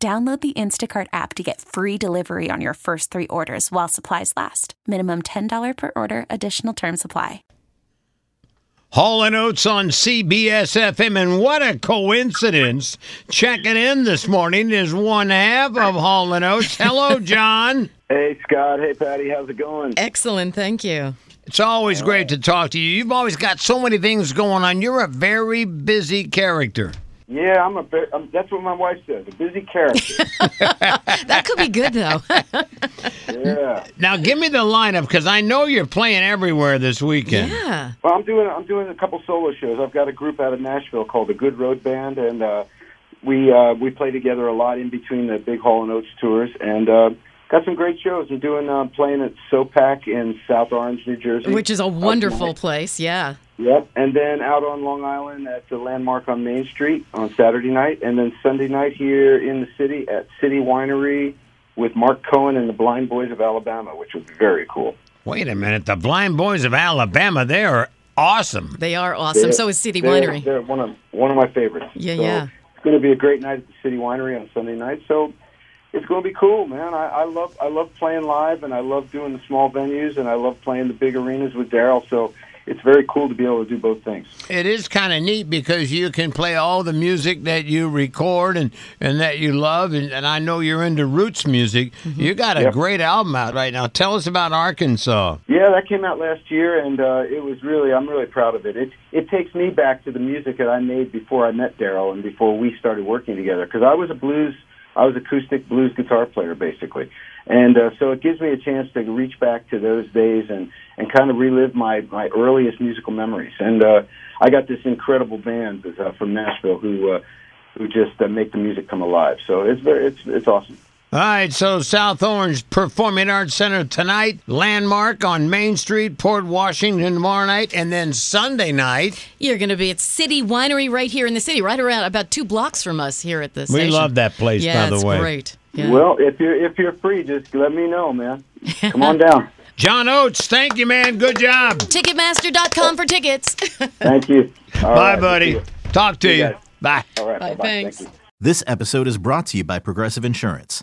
Download the Instacart app to get free delivery on your first three orders while supplies last. Minimum $10 per order, additional term supply. Hall and Oates on CBS FM, and what a coincidence! Checking in this morning is one half of Hall and Oates. Hello, John. Hey, Scott. Hey, Patty. How's it going? Excellent, thank you. It's always great to talk to you. You've always got so many things going on. You're a very busy character. Yeah, I'm a. bit- Um, that's what my wife says. A busy character. That could be good though. yeah. Now, give me the lineup because I know you're playing everywhere this weekend. yeah. Well, I'm doing. I'm doing a couple solo shows. I've got a group out of Nashville called the Good Road Band, and uh, we uh, we play together a lot in between the big Hall and Oates tours, and uh, got some great shows. We're doing uh, playing at SoPac in South Orange, New Jersey, Which is a wonderful place. Yeah. Yep, and then out on Long Island at the Landmark on Main Street on Saturday night, and then Sunday night here in the city at City Winery with Marc Cohn and the Blind Boys of Alabama, which will be very cool. Wait a minute. The Blind Boys of Alabama, they are awesome. They are awesome. They're- so is City they're- Winery. They're one of one of my favorites. Yeah, So yeah. It's going to be a great night at the City Winery on Sunday night. So it's going to be cool, man. I, I love I love playing live, and I love doing the small venues, and I love playing the big arenas with Daryl. So it's very cool to be able to do both things. It is kind of neat because you can play all the music that you record and, and that you love. And, and I know you're into roots music. You got a Yep. great album out right now. Tell us about Arkansas. Yeah, that came out last year, and uh, it was really I'm really proud of it. It it takes me back to the music that I made before I met Daryl and before we started working together. Because I was a blues, I was acoustic blues guitar player basically, and uh, so it gives me a chance to reach back to those days and and kind of relive my my earliest musical memories. And uh, I got this incredible band uh, from Nashville who uh, who just uh, make the music come alive. So it's very it's it's awesome. All right, so South Orange Performing Arts Center tonight, Landmark on Main Street, Port Washington tomorrow night, and then Sunday night. You're going to be at City Winery right here in the city, right around about two blocks from us here at the We love that place, yeah, by the it's way. great. Yeah. Well, if you're if you're free, just let me know, man. Come on down. John Oates, thank you, man. Good job. Ticketmaster.com for tickets. Thank you. All Bye, right, buddy. you. Talk to See you you. Bye. All right. Bye, bye-bye. thanks. Thank you. This episode is brought to you by Progressive Insurance.